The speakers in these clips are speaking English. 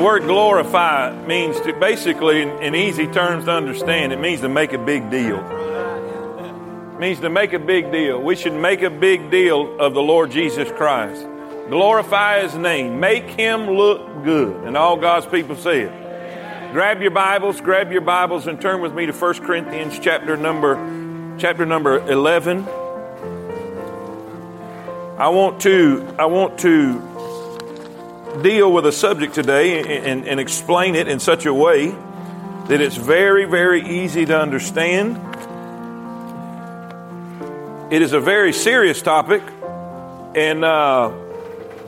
The word glorify means to basically, in, in easy terms to understand, it means to make a big deal. It means to make a big deal. We should make a big deal of the Lord Jesus Christ. Glorify His name. Make Him look good. And all God's people say it. Grab your Bibles, grab your Bibles, and turn with me to 1 Corinthians chapter number, chapter number 11. I want to, I want to deal with a subject today and, and, explain it in such a way that it's very, very easy to understand. It is a very serious topic, and uh,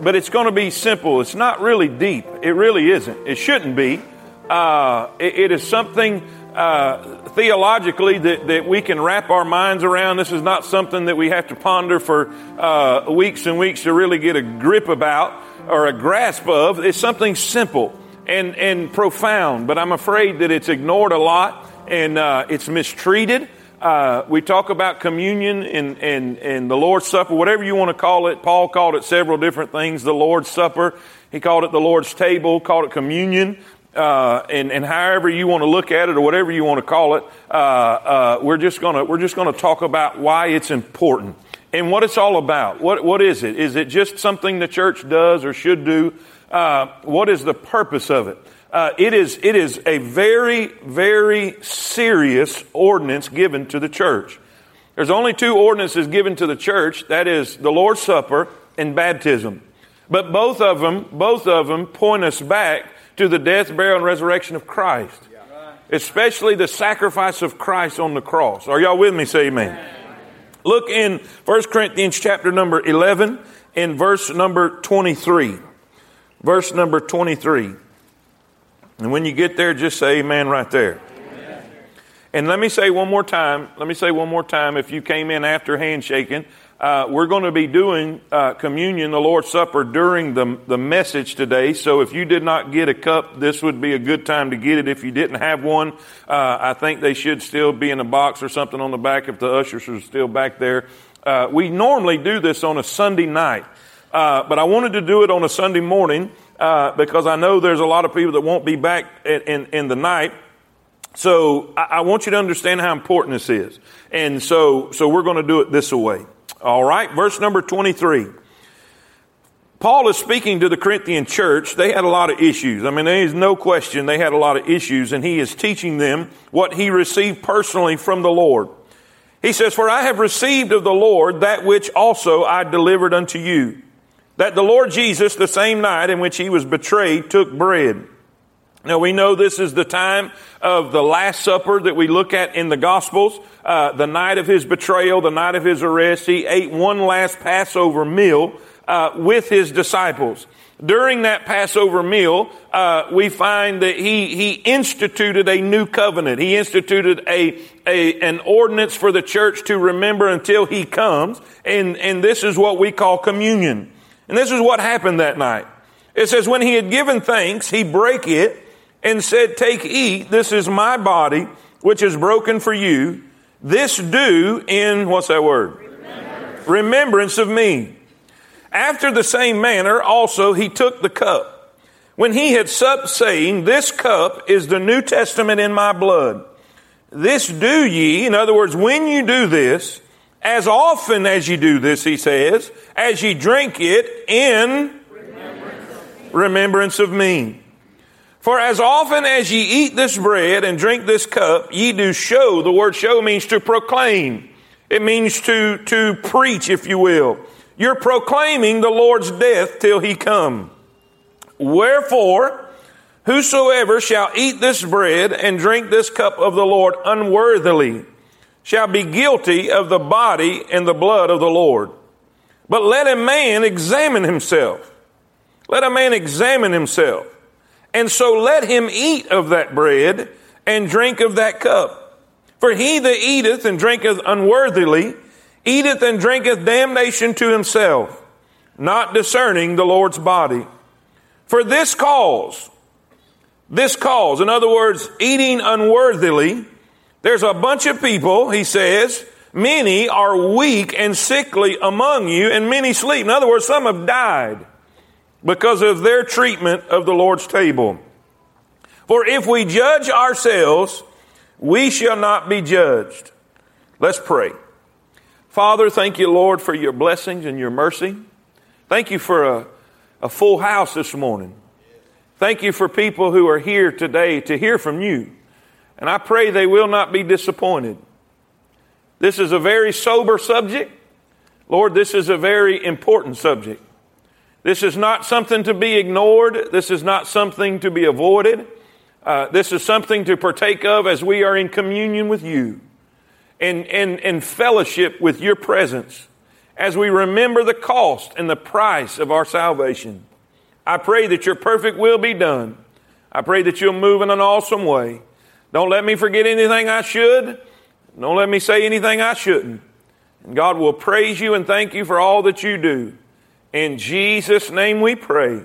but it's going to be simple. It's not really deep. It really isn't. It shouldn't be. Uh, it, it is something uh, theologically that, that we can wrap our minds around. This is not something that we have to ponder for uh, weeks and weeks to really get a grip about or a grasp of. is something simple and, and profound, but I'm afraid that it's ignored a lot and uh, it's mistreated. Uh, we talk about communion and, and, and the Lord's Supper, whatever you want to call it. Paul called it several different things. The Lord's Supper, he called it the Lord's table, called it communion. Uh, and, and however you want to look at it or whatever you want to call it, uh, uh, we're just gonna we're just gonna talk about why it's important and what it's all about. What, what is it? Is it just something the church does or should do? Uh, what is the purpose of it? Uh, it is it is a very very serious ordinance given to the church. There's only two ordinances given to the church. That is the Lord's Supper and baptism. But both of them both of them point us back to the death, burial, and resurrection of Christ. Especially the sacrifice of Christ on the cross. Are y'all with me? Say amen. Look in 1 Corinthians chapter number 11 in verse number 23. Verse number 23. And when you get there, just say amen right there. Amen. And let me say one more time, let me say one more time, if you came in after handshaking, uh, we're going to be doing uh, communion, the Lord's Supper, during the, the message today. So if you did not get a cup, this would be a good time to get it. If you didn't have one, uh, I think they should still be in a box or something on the back if the ushers are still back there. Uh, we normally do this on a Sunday night, uh, but I wanted to do it on a Sunday morning uh, because I know there's a lot of people that won't be back in, in, in the night. So I, I want you to understand how important this is. And so, so we're going to do it this way. All right, verse number 23. Paul is speaking to the Corinthian church. They had a lot of issues. I mean, there is no question they had a lot of issues, and he is teaching them what he received personally from the Lord. He says, For I have received of the Lord that which also I delivered unto you. That the Lord Jesus, the same night in which he was betrayed, took bread. Now we know this is the time of the Last Supper that we look at in the Gospels. Uh, the night of his betrayal, the night of his arrest, he ate one last Passover meal uh, with his disciples. During that Passover meal, uh, we find that he he instituted a new covenant. He instituted a, a an ordinance for the church to remember until he comes, and and this is what we call communion. And this is what happened that night. It says, when he had given thanks, he brake it and said, Take, eat, this is my body, which is broken for you. This do in, what's that word? Remembrance, Remembrance of me. After the same manner also he took the cup. When he had supped, saying, This cup is the New Testament in my blood. This do ye, in other words, when you do this, as often as you do this, he says, as ye drink it in remembrance of, remembrance of me. For as often as ye eat this bread and drink this cup, ye do show. The word show means to proclaim. It means to, to preach, if you will. You're proclaiming the Lord's death till he come. Wherefore, whosoever shall eat this bread and drink this cup of the Lord unworthily shall be guilty of the body and the blood of the Lord. But let a man examine himself. Let a man examine himself and so let him eat of that bread and drink of that cup. For he that eateth and drinketh unworthily eateth and drinketh damnation to himself, not discerning the Lord's body. For this cause, this cause, in other words, eating unworthily, there's a bunch of people, he says, many are weak and sickly among you, and many sleep. In other words, some have died. Because of their treatment of the Lord's table. For if we judge ourselves, we shall not be judged. Let's pray. Father, thank you, Lord, for your blessings and your mercy. Thank you for a, a full house this morning. Thank you for people who are here today to hear from you. And I pray they will not be disappointed. This is a very sober subject. Lord, this is a very important subject. This is not something to be ignored. This is not something to be avoided. Uh, this is something to partake of as we are in communion with you and, and, and fellowship with your presence as we remember the cost and the price of our salvation. I pray that your perfect will be done. I pray that you'll move in an awesome way. Don't let me forget anything I should. Don't let me say anything I shouldn't. And God will praise you and thank you for all that you do. In Jesus' name we pray.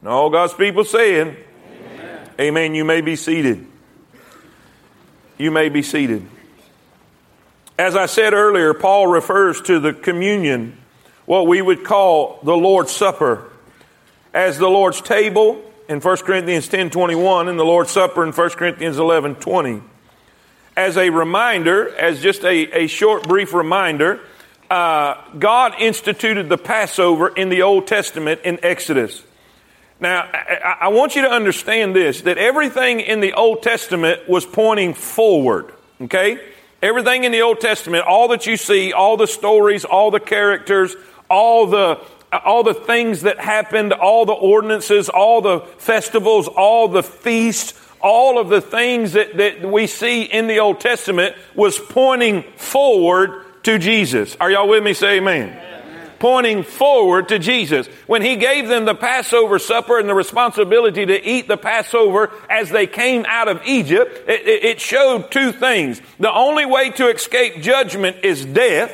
And all God's people saying, Amen. Amen. You may be seated. You may be seated. As I said earlier, Paul refers to the communion, what we would call the Lord's Supper, as the Lord's table in 1 Corinthians 10 21 and the Lord's Supper in 1 Corinthians 11 20. As a reminder, as just a, a short, brief reminder, uh, God instituted the Passover in the Old Testament in Exodus. Now, I, I want you to understand this that everything in the Old Testament was pointing forward, okay? Everything in the Old Testament, all that you see, all the stories, all the characters, all the all the things that happened, all the ordinances, all the festivals, all the feasts, all of the things that, that we see in the Old Testament was pointing forward to Jesus. Are y'all with me? Say amen pointing forward to Jesus. When he gave them the Passover supper and the responsibility to eat the Passover as they came out of Egypt, it, it showed two things. The only way to escape judgment is death.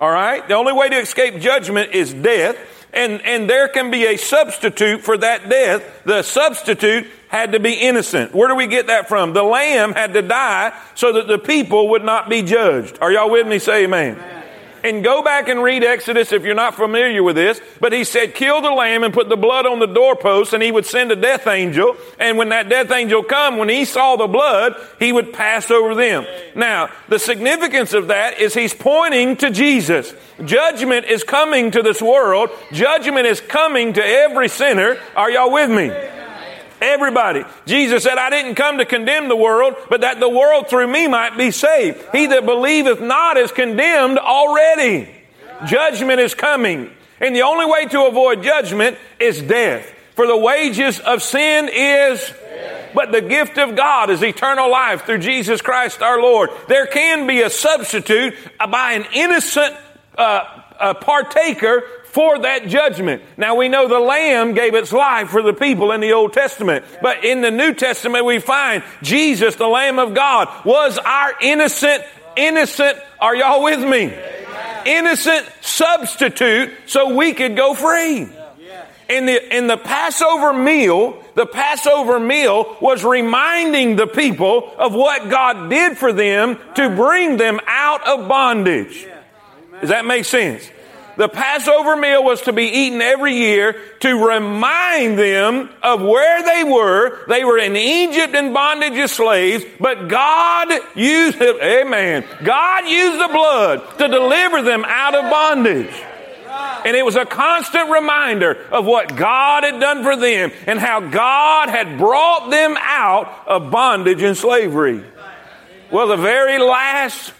All right? The only way to escape judgment is death. And, and there can be a substitute for that death. The substitute had to be innocent. Where do we get that from? The lamb had to die so that the people would not be judged. Are y'all with me? Say amen. amen. And go back and read Exodus if you're not familiar with this. But he said, kill the lamb and put the blood on the doorpost and he would send a death angel. And when that death angel come, when he saw the blood, he would pass over them. Now, the significance of that is he's pointing to Jesus. Judgment is coming to this world. Judgment is coming to every sinner. Are y'all with me? Everybody. Jesus said, I didn't come to condemn the world, but that the world through me might be saved. He that believeth not is condemned already. Judgment is coming. And the only way to avoid judgment is death. For the wages of sin is but the gift of God is eternal life through Jesus Christ our Lord. There can be a substitute by an innocent uh, partaker for that judgment. Now we know the Lamb gave its life for the people in the Old Testament, but in the New Testament we find Jesus, the Lamb of God, was our innocent, innocent, are y'all with me? Innocent substitute so we could go free. In the, in the Passover meal, the Passover meal was reminding the people of what God did for them to bring them out of bondage. Does that make sense? The Passover meal was to be eaten every year to remind them of where they were. They were in Egypt in bondage as slaves, but God used it, amen. God used the blood to deliver them out of bondage. And it was a constant reminder of what God had done for them and how God had brought them out of bondage and slavery. Well, the very last,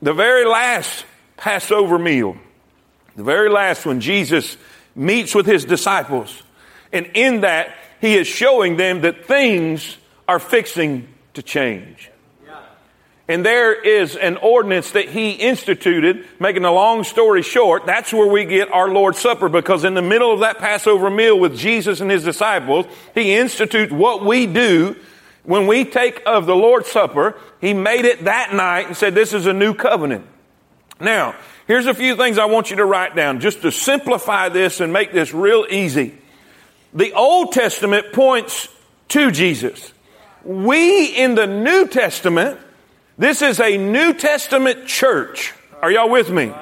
the very last Passover meal the very last one, Jesus meets with his disciples. And in that, he is showing them that things are fixing to change. And there is an ordinance that he instituted, making a long story short, that's where we get our Lord's Supper because in the middle of that Passover meal with Jesus and his disciples, he institutes what we do when we take of the Lord's Supper. He made it that night and said, this is a new covenant. Now, Here's a few things I want you to write down just to simplify this and make this real easy. The Old Testament points to Jesus. We in the New Testament, this is a New Testament church. Are y'all with me?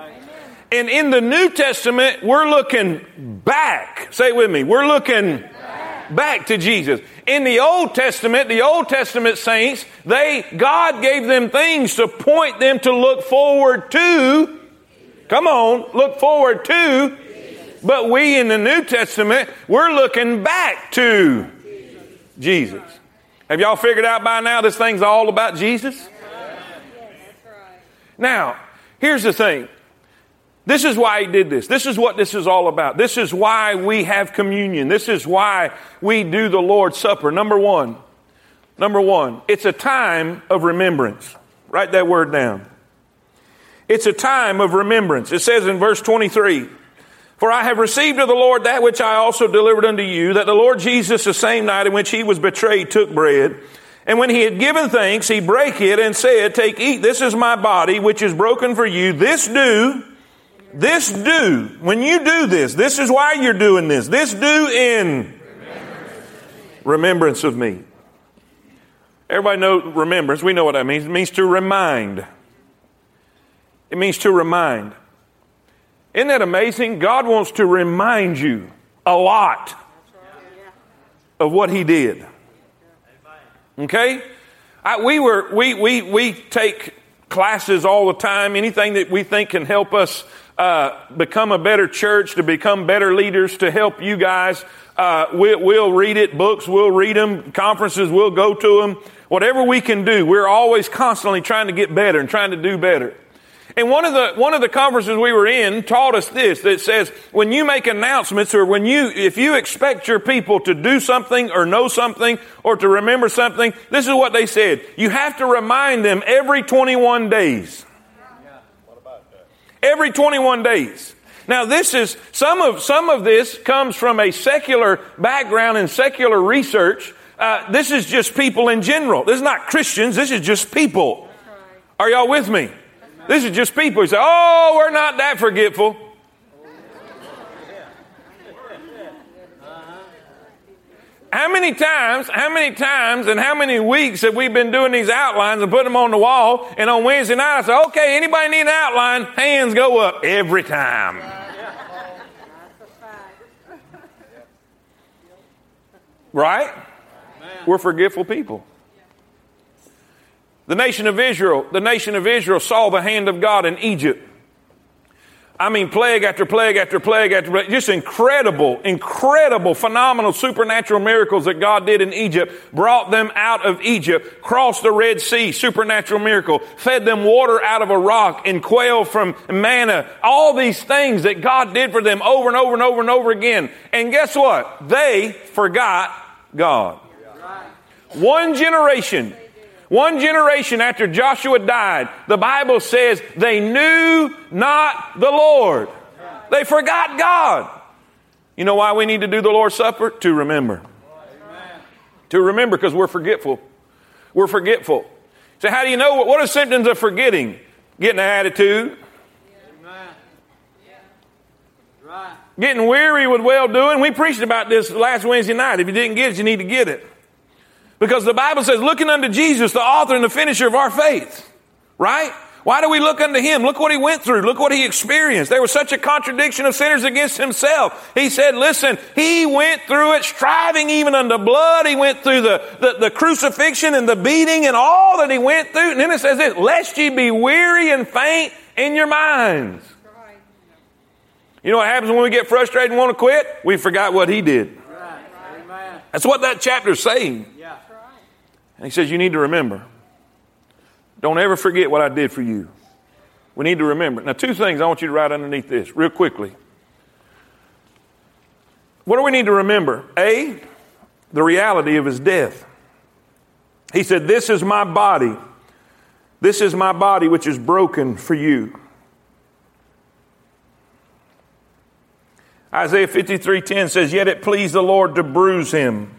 And in the New Testament, we're looking back. Say it with me. We're looking back. back to Jesus. In the Old Testament, the Old Testament saints, they, God gave them things to point them to look forward to. Come on, look forward to. But we in the New Testament, we're looking back to Jesus. Have y'all figured out by now this thing's all about Jesus? Now, here's the thing. This is why he did this. This is what this is all about. This is why we have communion. This is why we do the Lord's Supper. Number one, number one, it's a time of remembrance. Write that word down. It's a time of remembrance. It says in verse 23, For I have received of the Lord that which I also delivered unto you, that the Lord Jesus, the same night in which he was betrayed, took bread. And when he had given thanks, he brake it and said, Take, eat, this is my body, which is broken for you. This do, this do, when you do this, this is why you're doing this. This do in remembrance, of me. Everybody know remembrance. We know what that means. It means to remind. It means to remind. Isn't that amazing? God wants to remind you a lot of what He did. Okay? I, we were, we, we, we take classes all the time, anything that we think can help us uh, become a better church, to become better leaders, to help you guys. Uh, we, we'll read it, books, we'll read them, conferences, we'll go to them. Whatever we can do, we're always constantly trying to get better and trying to do better. And one of the, one of the conferences we were in taught us this, that says, when you make announcements or when you, if you expect your people to do something or know something or to remember something, this is what they said. You have to remind them every 21 days. Every 21 days. Now this is, some of, some of this comes from a secular background and secular research. Uh, this is just people in general. This is not Christians. This is just people. Are y'all with me? This is just people who say, oh, we're not that forgetful. How many times, how many times, and how many weeks have we been doing these outlines and putting them on the wall? And on Wednesday night, I say, okay, anybody need an outline? Hands go up every time. Right? We're forgetful people. The nation of Israel, the nation of Israel saw the hand of God in Egypt. I mean, plague after plague after plague after plague, just incredible, incredible, phenomenal supernatural miracles that God did in Egypt, brought them out of Egypt, crossed the Red Sea, supernatural miracle, fed them water out of a rock and quail from manna, all these things that God did for them over and over and over and over again. And guess what? They forgot God. One generation one generation after Joshua died, the Bible says they knew not the Lord. They forgot God. You know why we need to do the Lord's Supper? To remember. To remember because we're forgetful. We're forgetful. So, how do you know? What are symptoms of forgetting? Getting an attitude. Getting weary with well doing. We preached about this last Wednesday night. If you didn't get it, you need to get it. Because the Bible says, looking unto Jesus, the author and the finisher of our faith. Right? Why do we look unto him? Look what he went through. Look what he experienced. There was such a contradiction of sinners against himself. He said, listen, he went through it, striving even unto blood. He went through the, the, the crucifixion and the beating and all that he went through. And then it says this, lest ye be weary and faint in your minds. You know what happens when we get frustrated and want to quit? We forgot what he did. That's what that chapter's saying. And he says, You need to remember. Don't ever forget what I did for you. We need to remember. Now, two things I want you to write underneath this real quickly. What do we need to remember? A, the reality of his death. He said, This is my body. This is my body which is broken for you. Isaiah 53:10 says, Yet it pleased the Lord to bruise him.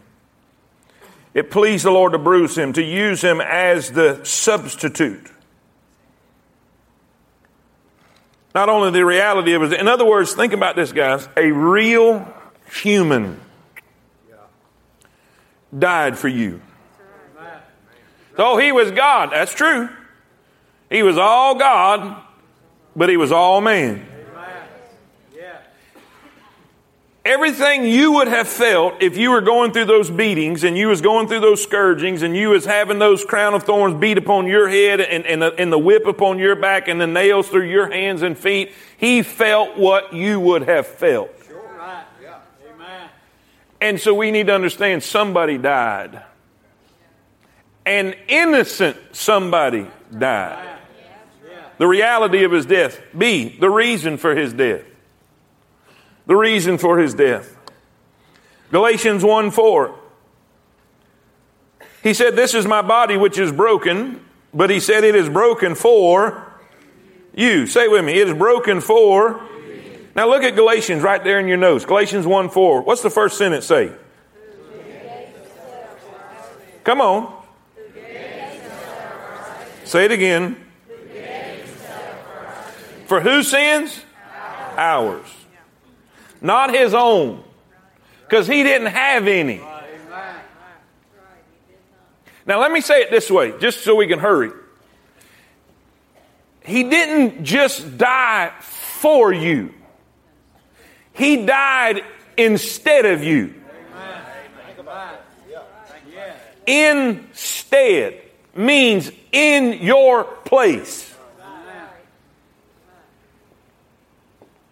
It pleased the Lord to bruise him, to use him as the substitute. Not only the reality of it, in other words, think about this, guys. A real human died for you. So he was God. That's true. He was all God, but he was all man. Everything you would have felt if you were going through those beatings and you was going through those scourgings and you was having those crown of thorns beat upon your head and, and, the, and the whip upon your back and the nails through your hands and feet, he felt what you would have felt. And so we need to understand somebody died. An innocent somebody died. The reality of his death. B, the reason for his death. The reason for his death. Galatians 1 4. He said, This is my body which is broken, but he said, It is broken for you. Say with me, it is broken for. Now look at Galatians right there in your notes. Galatians 1 4. What's the first sentence say? Come on. Say it again. For whose sins? Ours. Not his own. Because he didn't have any. Now, let me say it this way, just so we can hurry. He didn't just die for you, He died instead of you. Instead means in your place.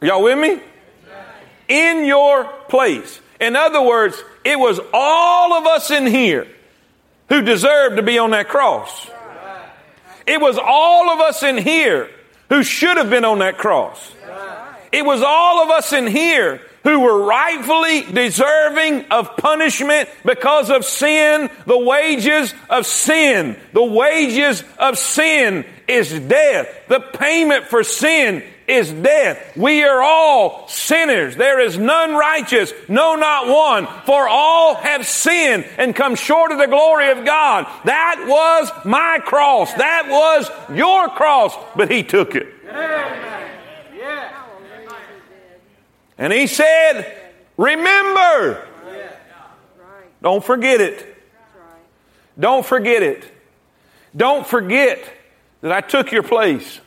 Y'all with me? In your place. In other words, it was all of us in here who deserved to be on that cross. It was all of us in here who should have been on that cross. It was all of us in here who were rightfully deserving of punishment because of sin, the wages of sin. The wages of sin is death. The payment for sin is death. We are all sinners. There is none righteous, no, not one. For all have sinned and come short of the glory of God. That was my cross. That was your cross, but He took it. And He said, Remember. Don't forget it. Don't forget it. Don't forget that I took your place.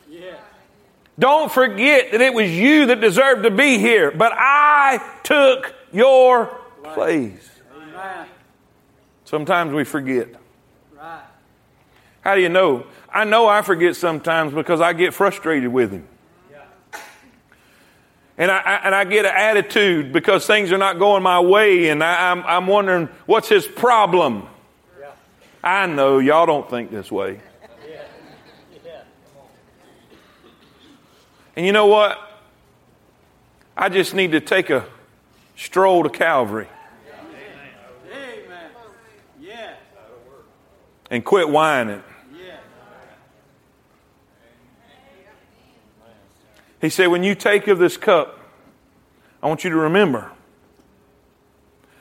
Don't forget that it was you that deserved to be here, but I took your place. Sometimes we forget. Right. How do you know? I know I forget sometimes because I get frustrated with him. And I, and I get an attitude because things are not going my way, and I, am I'm, I'm wondering what's his problem. I know y'all don't think this way. And you know what? I just need to take a stroll to Calvary. And quit whining. He said, When you take of this cup, I want you to remember.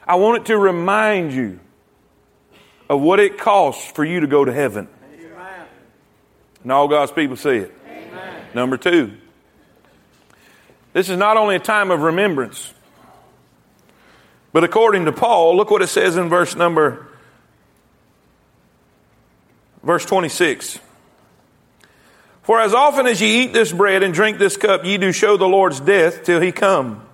I want it to remind you of what it costs for you to go to heaven. Amen. And all God's people say it. Amen. Number two, this is not only a time of remembrance, but according to Paul, look what it says in verse number verse 26. For as often as ye eat this bread and drink this cup, ye do show the Lord's death till he come.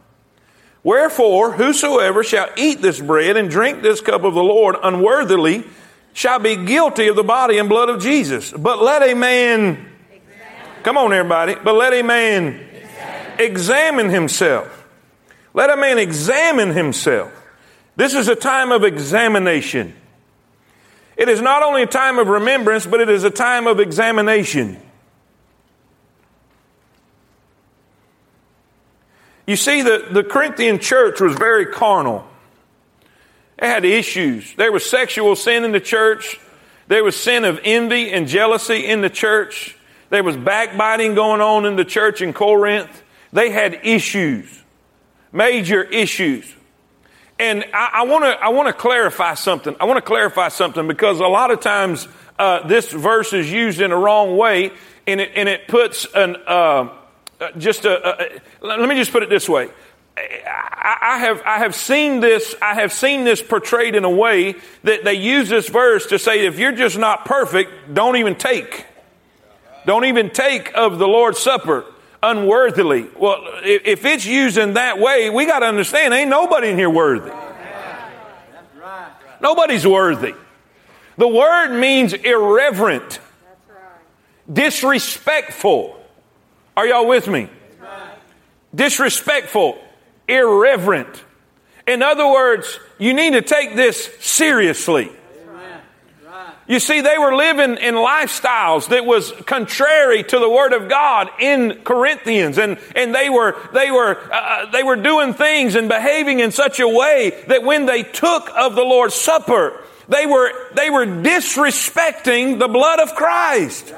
Wherefore, whosoever shall eat this bread and drink this cup of the Lord unworthily shall be guilty of the body and blood of Jesus. But let a man, come on everybody, but let a man examine himself. Let a man examine himself. This is a time of examination. It is not only a time of remembrance, but it is a time of examination. You see, the, the Corinthian church was very carnal. They had issues. There was sexual sin in the church. There was sin of envy and jealousy in the church. There was backbiting going on in the church in Corinth. They had issues, major issues. And I want to I want to clarify something. I want to clarify something because a lot of times uh, this verse is used in a wrong way, and it and it puts an uh, uh just a, a, Let me just put it this way. I, I have I have seen this I have seen this portrayed in a way that they use this verse to say if you're just not perfect, don't even take, don't even take of the Lord's supper unworthily. Well, if it's used in that way, we got to understand ain't nobody in here worthy. Nobody's worthy. The word means irreverent, disrespectful. Are y'all with me? Disrespectful, irreverent. In other words, you need to take this seriously. You see, they were living in lifestyles that was contrary to the Word of God in Corinthians, and, and they were, they were, uh, uh, they were doing things and behaving in such a way that when they took of the Lord's Supper, they were, they were disrespecting the blood of Christ.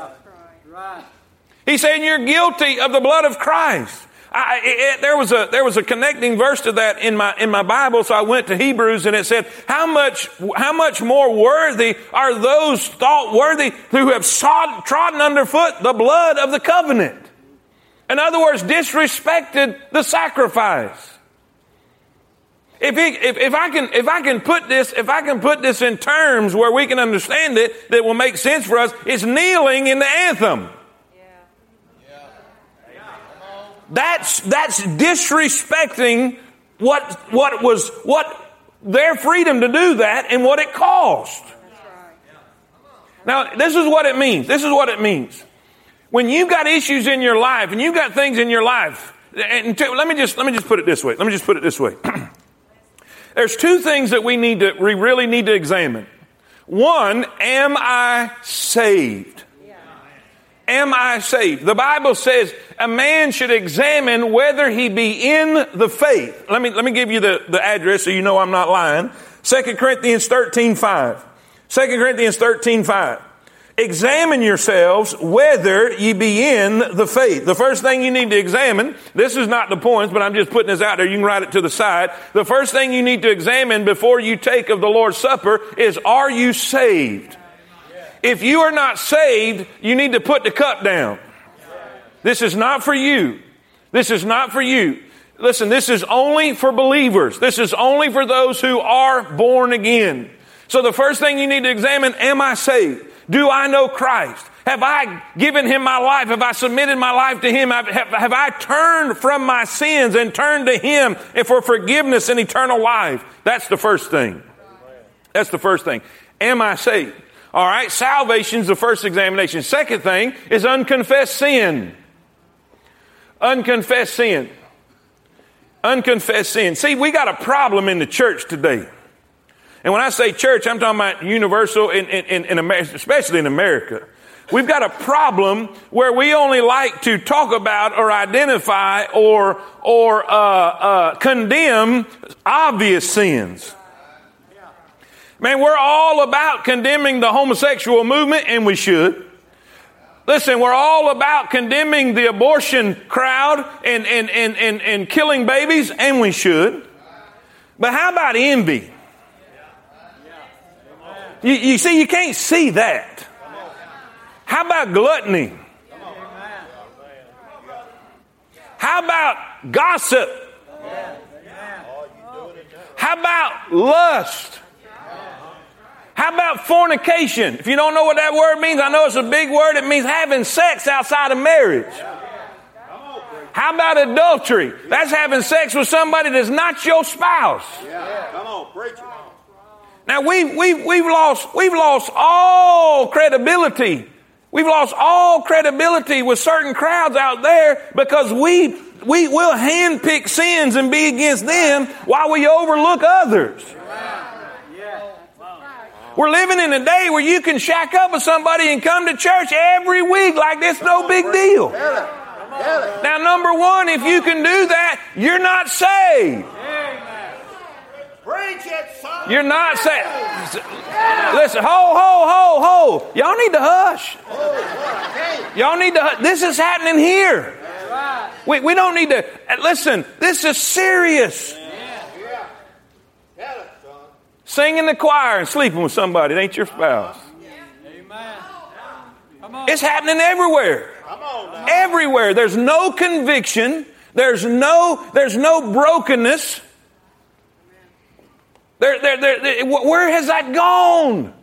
He's saying you're guilty of the blood of Christ. I, it, there was a there was a connecting verse to that in my in my Bible, so I went to Hebrews and it said, "How much how much more worthy are those thought worthy who have sod, trodden underfoot the blood of the covenant?" In other words, disrespected the sacrifice. If, he, if, if, I can, if I can put this, if I can put this in terms where we can understand it, that will make sense for us, it's kneeling in the anthem. That's, that's disrespecting what, what was, what their freedom to do that and what it cost. Now, this is what it means. This is what it means. When you've got issues in your life and you've got things in your life, and to, let me just, let me just put it this way. Let me just put it this way. There's two things that we need to, we really need to examine. One, am I saved? Am I saved? The Bible says a man should examine whether he be in the faith. Let me, let me give you the, the address so you know I'm not lying. 2 Corinthians 13, 5. 2 Corinthians 13, 5. Examine yourselves whether ye be in the faith. The first thing you need to examine, this is not the points, but I'm just putting this out there. You can write it to the side. The first thing you need to examine before you take of the Lord's Supper is, are you saved? If you are not saved, you need to put the cup down. This is not for you. This is not for you. Listen, this is only for believers. This is only for those who are born again. So the first thing you need to examine, am I saved? Do I know Christ? Have I given him my life? Have I submitted my life to him? Have, have, have I turned from my sins and turned to him for forgiveness and eternal life? That's the first thing. That's the first thing. Am I saved? All right, salvation is the first examination. Second thing is unconfessed sin. Unconfessed sin. Unconfessed sin. See, we got a problem in the church today. And when I say church, I'm talking about universal, in, in, in America, especially in America. We've got a problem where we only like to talk about or identify or, or uh, uh, condemn obvious sins. Man, we're all about condemning the homosexual movement, and we should. Listen, we're all about condemning the abortion crowd and, and, and, and, and killing babies, and we should. But how about envy? You, you see, you can't see that. How about gluttony? How about gossip? How about lust? How about fornication? If you don't know what that word means, I know it's a big word. It means having sex outside of marriage. How about adultery? That's having sex with somebody that's not your spouse. Come on, preach it. Now we we we've lost we've lost all credibility. We've lost all credibility with certain crowds out there because we we will handpick sins and be against them while we overlook others. We're living in a day where you can shack up with somebody and come to church every week like it's no big deal. Now, number one, if you can do that, you're not saved. You're not saved. Listen, ho, ho, ho, ho. Y'all need to hush. Y'all need to hush. This is happening here. We, we don't need to. Listen, this is serious. Singing in the choir and sleeping with somebody that ain't your spouse. It's happening everywhere. Everywhere. There's no conviction. There's no, there's no brokenness. There, there, there, where has that gone?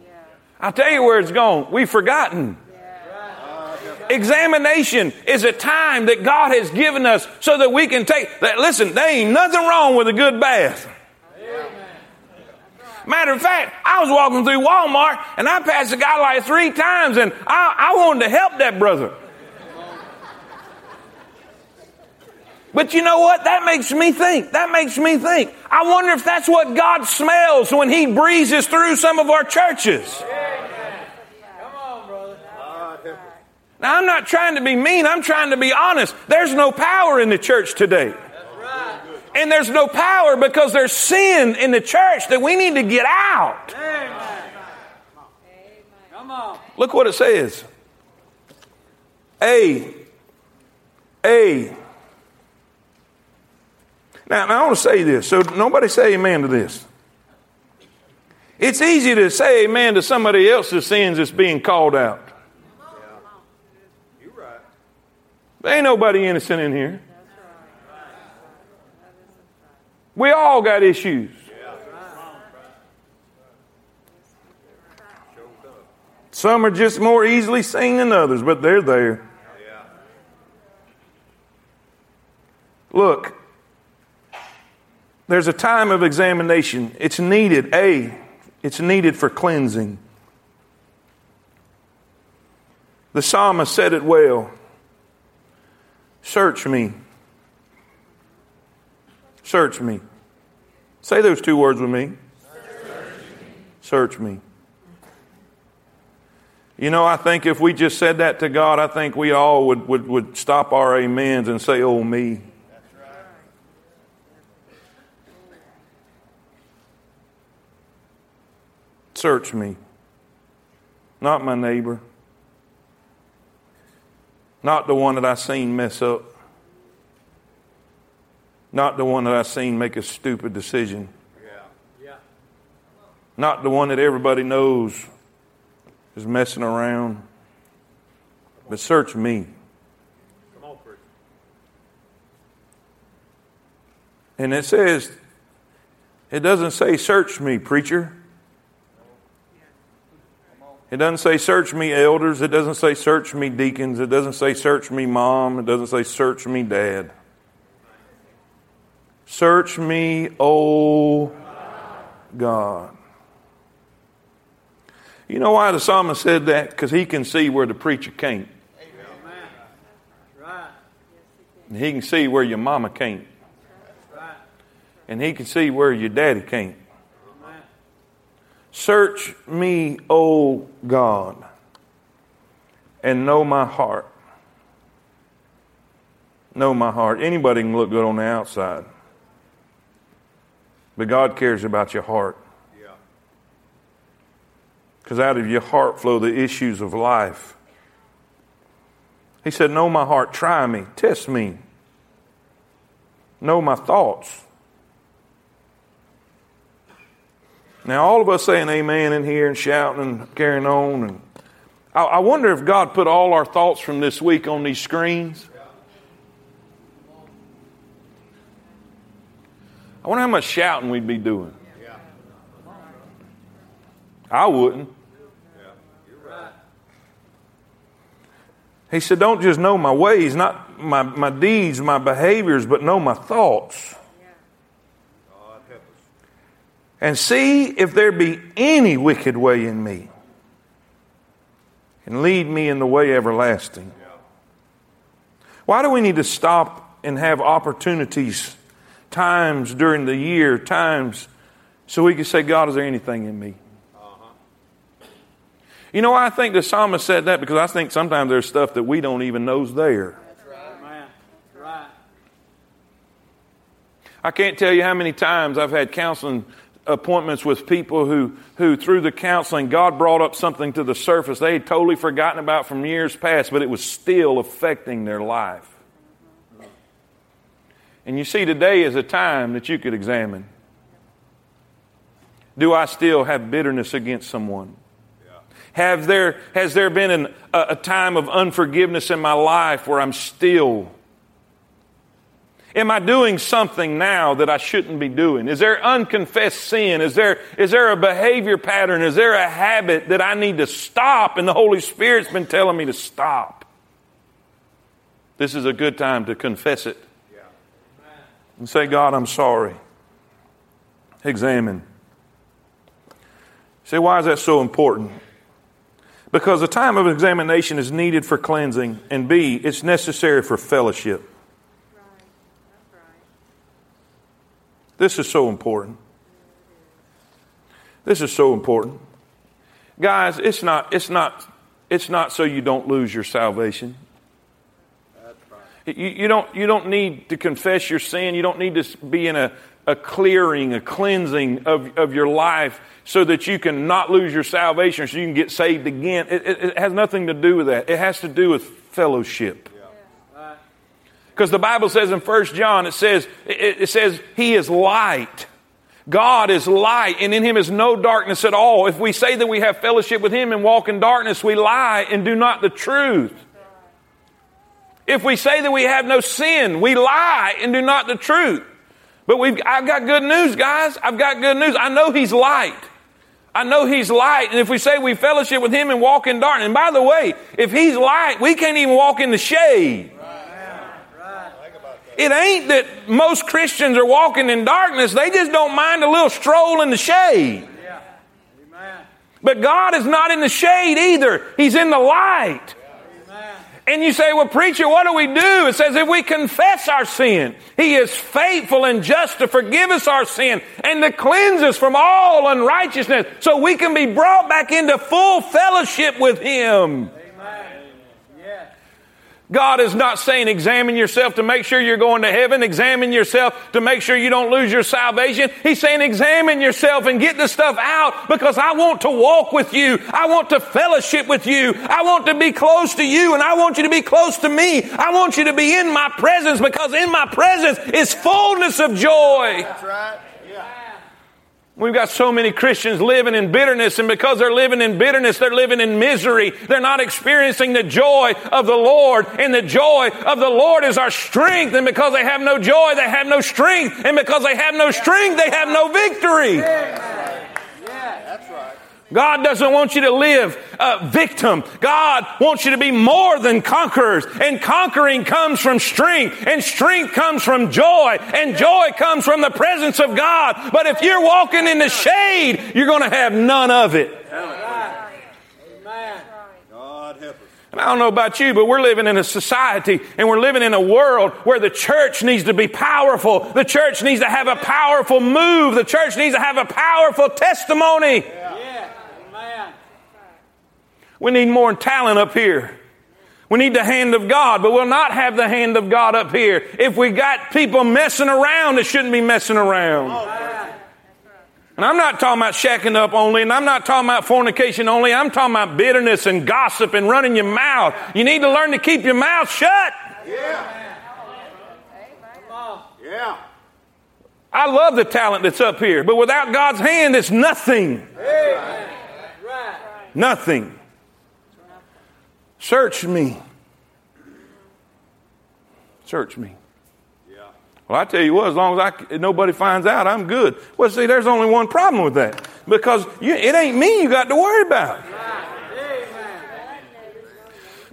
I'll tell you where it's gone. We've forgotten. Examination is a time that God has given us so that we can take that. Listen, there ain't nothing wrong with a good bath. Matter of fact, I was walking through Walmart and I passed a guy like three times and I, I wanted to help that brother. But you know what? That makes me think. That makes me think. I wonder if that's what God smells when He breezes through some of our churches. Now, I'm not trying to be mean. I'm trying to be honest. There's no power in the church today. And there's no power because there's sin in the church that we need to get out. Come on, Look what it says. A. A. Now, now I want to say this, so nobody say amen to this. It's easy to say amen to somebody else's sins that's being called out. Yeah, you're There ain't nobody innocent in here. We all got issues. Some are just more easily seen than others, but they're there. Look, there's a time of examination. It's needed. A, it's needed for cleansing. The psalmist said it well Search me. Search me. Say those two words with me. Search me. You know, I think if we just said that to God, I think we all would, would, would stop our amens and say, Oh, me. Search me, not my neighbor, not the one that I seen mess up, not the one that I seen make a stupid decision, not the one that everybody knows is messing around, but search me. On, And it says, it doesn't say, search me, preacher. It doesn't say, search me, elders. It doesn't say, search me, deacons. It doesn't say, search me, mom. It doesn't say, search me, dad. Search me, O God. You know why the psalmist said that? Because he can see where the preacher can't. And he can see where your mama can't. And he can see where your daddy can't. Search me, O God, and know my heart. Know my heart. Anybody can look good on the outside, but God cares about your heart. Because out of your heart flow the issues of life. He said, Know my heart, try me, test me, know my thoughts. Now, all of us saying amen in here and shouting and carrying on. And I, I wonder if God put all our thoughts from this week on these screens. I wonder how much shouting we'd be doing. I wouldn't. He said, Don't just know my ways, not my, my deeds, my behaviors, but know my thoughts and see if there be any wicked way in me and lead me in the way everlasting. Why do we need to stop and have opportunities, times during the year, times so we can say, God, is there anything in me? Uh-huh. You know, I think the psalmist said that because I think sometimes there's stuff that we don't even know's there. I can't tell you how many times I've had counseling appointments with people who, who through the counseling, God brought up something to the surface they had totally forgotten about from years past, but it was still affecting their life. And you see, today is a time that you could examine. Do I still have bitterness against someone? Have there, has there been an, a, a time of unforgiveness in my life where I'm still Am I doing something now that I shouldn't be doing? Is there unconfessed sin? Is there, is there a behavior pattern? Is there a habit that I need to stop and the Holy Spirit's been telling me to stop? this is a good time to confess it and say, God, I'm sorry. Examine. Say, why is that so important? Because a time of examination is needed for cleansing, and B, it's necessary for fellowship. This is so important. This is so important. Guys, it's not, it's not, it's not so you don't lose your salvation. You, you, don't, you don't need to confess your sin. You don't need to be in a, a clearing, a cleansing of, of your life so that you can not lose your salvation so you can get saved again. It, it, it has nothing to do with that. It has to do with fellowship. Because the Bible says in 1 John, it says, it, it says, He is light. God is light, and in Him is no darkness at all. If we say that we have fellowship with Him and walk in darkness, we lie and do not the truth. If we say that we have no sin, we lie and do not the truth. But we've, I've got good news, guys. I've got good news. I know He's light. I know He's light. And if we say we fellowship with Him and walk in darkness, and by the way, if He's light, we can't even walk in the shade. Right. It ain't that most Christians are walking in darkness. They just don't mind a little stroll in the shade. Yeah. But God is not in the shade either. He's in the light. And you say, well, preacher, what do we do? It says, if we confess our sin, He is faithful and just to forgive us our sin and to cleanse us from all unrighteousness so we can be brought back into full fellowship with Him. God is not saying examine yourself to make sure you're going to heaven, examine yourself to make sure you don't lose your salvation. He's saying examine yourself and get the stuff out because I want to walk with you. I want to fellowship with you. I want to be close to you and I want you to be close to me. I want you to be in my presence because in my presence is fullness of joy. That's right. We've got so many Christians living in bitterness, and because they're living in bitterness, they're living in misery. They're not experiencing the joy of the Lord, and the joy of the Lord is our strength. And because they have no joy, they have no strength. And because they have no strength, they have no victory. God doesn't want you to live a victim. God wants you to be more than conquerors. And conquering comes from strength. And strength comes from joy. And joy comes from the presence of God. But if you're walking in the shade, you're going to have none of it. And I don't know about you, but we're living in a society and we're living in a world where the church needs to be powerful. The church needs to have a powerful move. The church needs to have a powerful testimony. We need more talent up here. We need the hand of God, but we'll not have the hand of God up here if we got people messing around that shouldn't be messing around. And I'm not talking about shacking up only, and I'm not talking about fornication only. I'm talking about bitterness and gossip and running your mouth. You need to learn to keep your mouth shut. Yeah. Yeah. I love the talent that's up here, but without God's hand, it's nothing. Nothing. Search me. Search me. Yeah. Well, I tell you what, as long as I, nobody finds out, I'm good. Well, see, there's only one problem with that. Because you, it ain't me you got to worry about.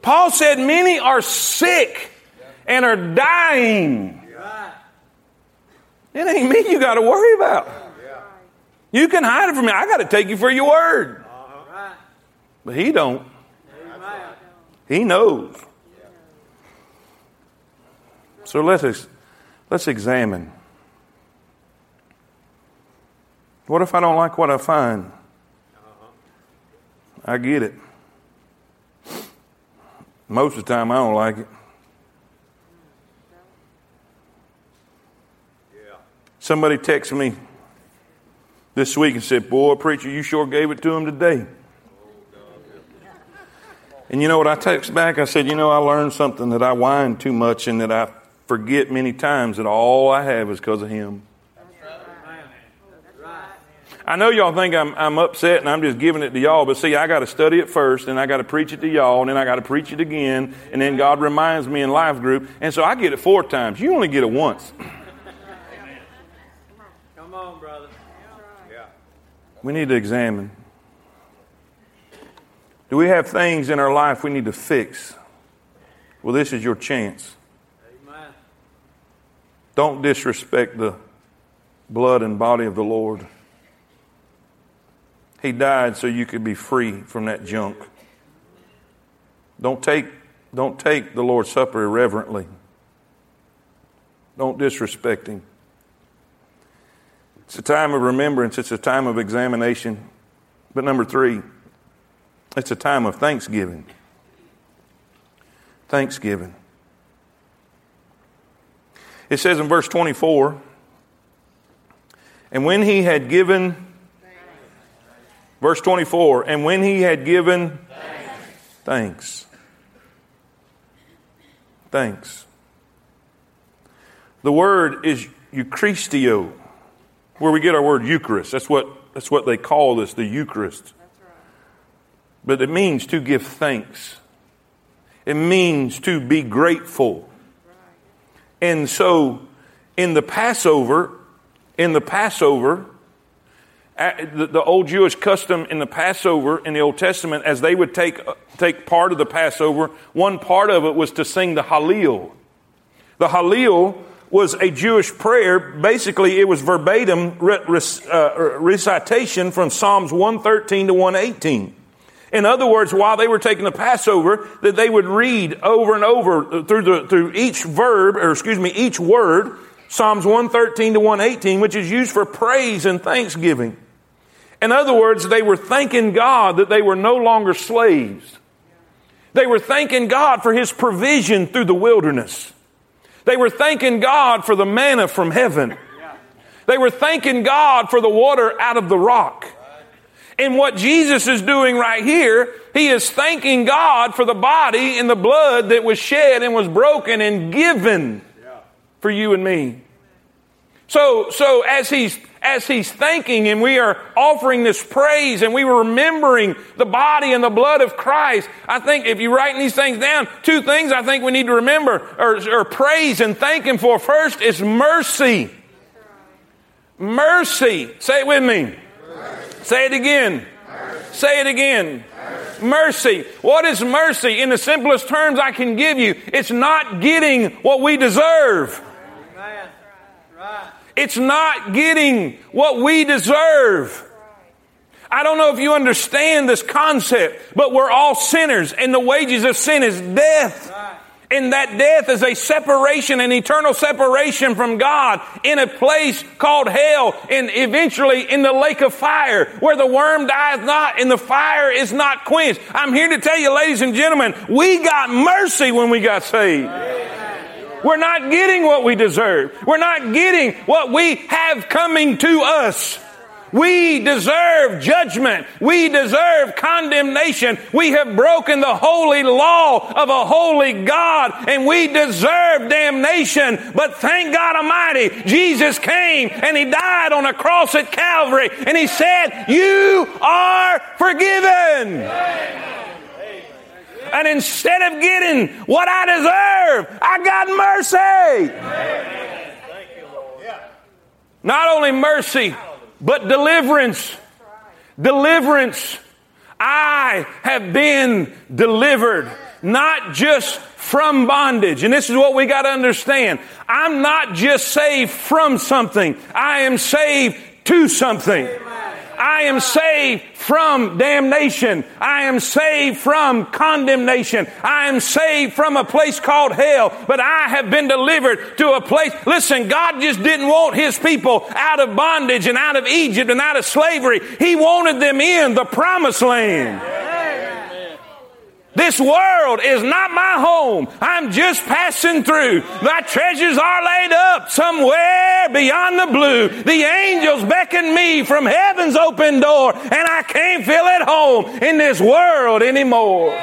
Paul said, Many are sick and are dying. It ain't me you got to worry about. You can hide it from me. I got to take you for your word. Uh-huh. But he don't. He knows. So let's, let's examine. What if I don't like what I find? I get it. Most of the time, I don't like it. Somebody texted me this week and said, Boy, preacher, you sure gave it to him today. And you know what I text back? I said, you know, I learned something that I whine too much and that I forget many times that all I have is because of him. I know y'all think I'm, I'm upset and I'm just giving it to y'all, but see, I got to study it first and I got to preach it to y'all and then I got to preach it again and then God reminds me in life group. And so I get it four times. You only get it once. Come on, brother. We need to examine. Do we have things in our life we need to fix? Well, this is your chance. Amen. Don't disrespect the blood and body of the Lord. He died so you could be free from that junk. Don't take, don't take the Lord's Supper irreverently. Don't disrespect Him. It's a time of remembrance, it's a time of examination. But number three, it's a time of thanksgiving. Thanksgiving. It says in verse 24, and when he had given, verse 24, and when he had given thanks, thanks. The word is Eucharistio, where we get our word Eucharist. That's what, that's what they call this, the Eucharist. But it means to give thanks. It means to be grateful. And so in the Passover, in the Passover, the, old Jewish custom in the Passover in the Old Testament, as they would take, take part of the Passover, one part of it was to sing the Hallel. The Hallel was a Jewish prayer. Basically, it was verbatim uh, recitation from Psalms 113 to 118. In other words, while they were taking the Passover, that they would read over and over through the, through each verb, or excuse me, each word, Psalms 113 to 118, which is used for praise and thanksgiving. In other words, they were thanking God that they were no longer slaves. They were thanking God for His provision through the wilderness. They were thanking God for the manna from heaven. They were thanking God for the water out of the rock. And what Jesus is doing right here, he is thanking God for the body and the blood that was shed and was broken and given for you and me. So, so as he's, as he's thanking and we are offering this praise and we were remembering the body and the blood of Christ, I think if you're writing these things down, two things I think we need to remember or, or praise and thank him for. First is mercy. Mercy. Say it with me. Say it again. Mercy. Say it again. Mercy. mercy. What is mercy? In the simplest terms I can give you, it's not getting what we deserve. Right. It's not getting what we deserve. I don't know if you understand this concept, but we're all sinners and the wages of sin is death. And that death is a separation, an eternal separation from God in a place called hell and eventually in the lake of fire where the worm dieth not and the fire is not quenched. I'm here to tell you, ladies and gentlemen, we got mercy when we got saved. We're not getting what we deserve. We're not getting what we have coming to us. We deserve judgment. We deserve condemnation. We have broken the holy law of a holy God and we deserve damnation. But thank God Almighty, Jesus came and He died on a cross at Calvary and He said, You are forgiven. Amen. And instead of getting what I deserve, I got mercy. Not only mercy, but deliverance. Deliverance. I have been delivered, not just from bondage. And this is what we got to understand. I'm not just saved from something. I am saved to something. Amen. I am saved from damnation. I am saved from condemnation. I am saved from a place called hell, but I have been delivered to a place. Listen, God just didn't want His people out of bondage and out of Egypt and out of slavery. He wanted them in the promised land. This world is not my home. I'm just passing through. My treasures are laid up somewhere beyond the blue. The angels beckon me from heaven's open door, and I can't feel at home in this world anymore.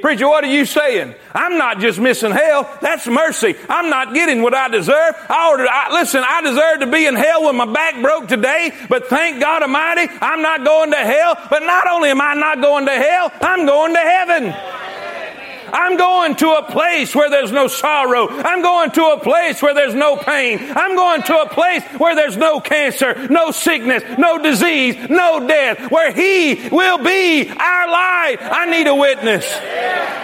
Preacher, what are you saying? I'm not just missing hell. That's mercy. I'm not getting what I deserve. I ordered, I, listen, I deserve to be in hell when my back broke today, but thank God Almighty, I'm not going to hell. But not only am I not going to hell, I'm going to heaven. I'm going to a place where there's no sorrow. I'm going to a place where there's no pain. I'm going to a place where there's no cancer, no sickness, no disease, no death, where He will be our light. I need a witness.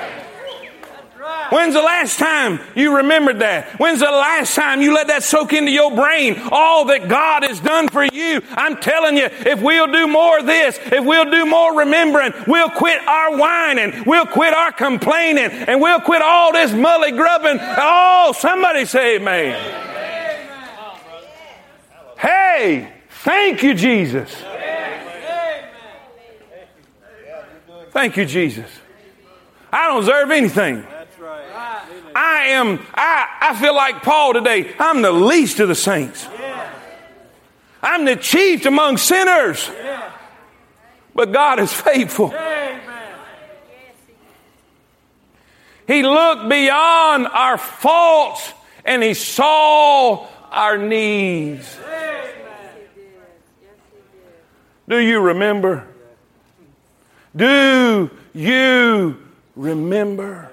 When's the last time you remembered that? When's the last time you let that soak into your brain? All that God has done for you. I'm telling you, if we'll do more of this, if we'll do more remembering, we'll quit our whining, we'll quit our complaining, and we'll quit all this mully grubbing. Oh, somebody say amen. Hey, thank you, Jesus. Thank you, Jesus. I don't deserve anything. I am, I, I feel like Paul today. I'm the least of the saints. I'm the chief among sinners. But God is faithful. He looked beyond our faults and he saw our needs. Do you remember? Do you remember?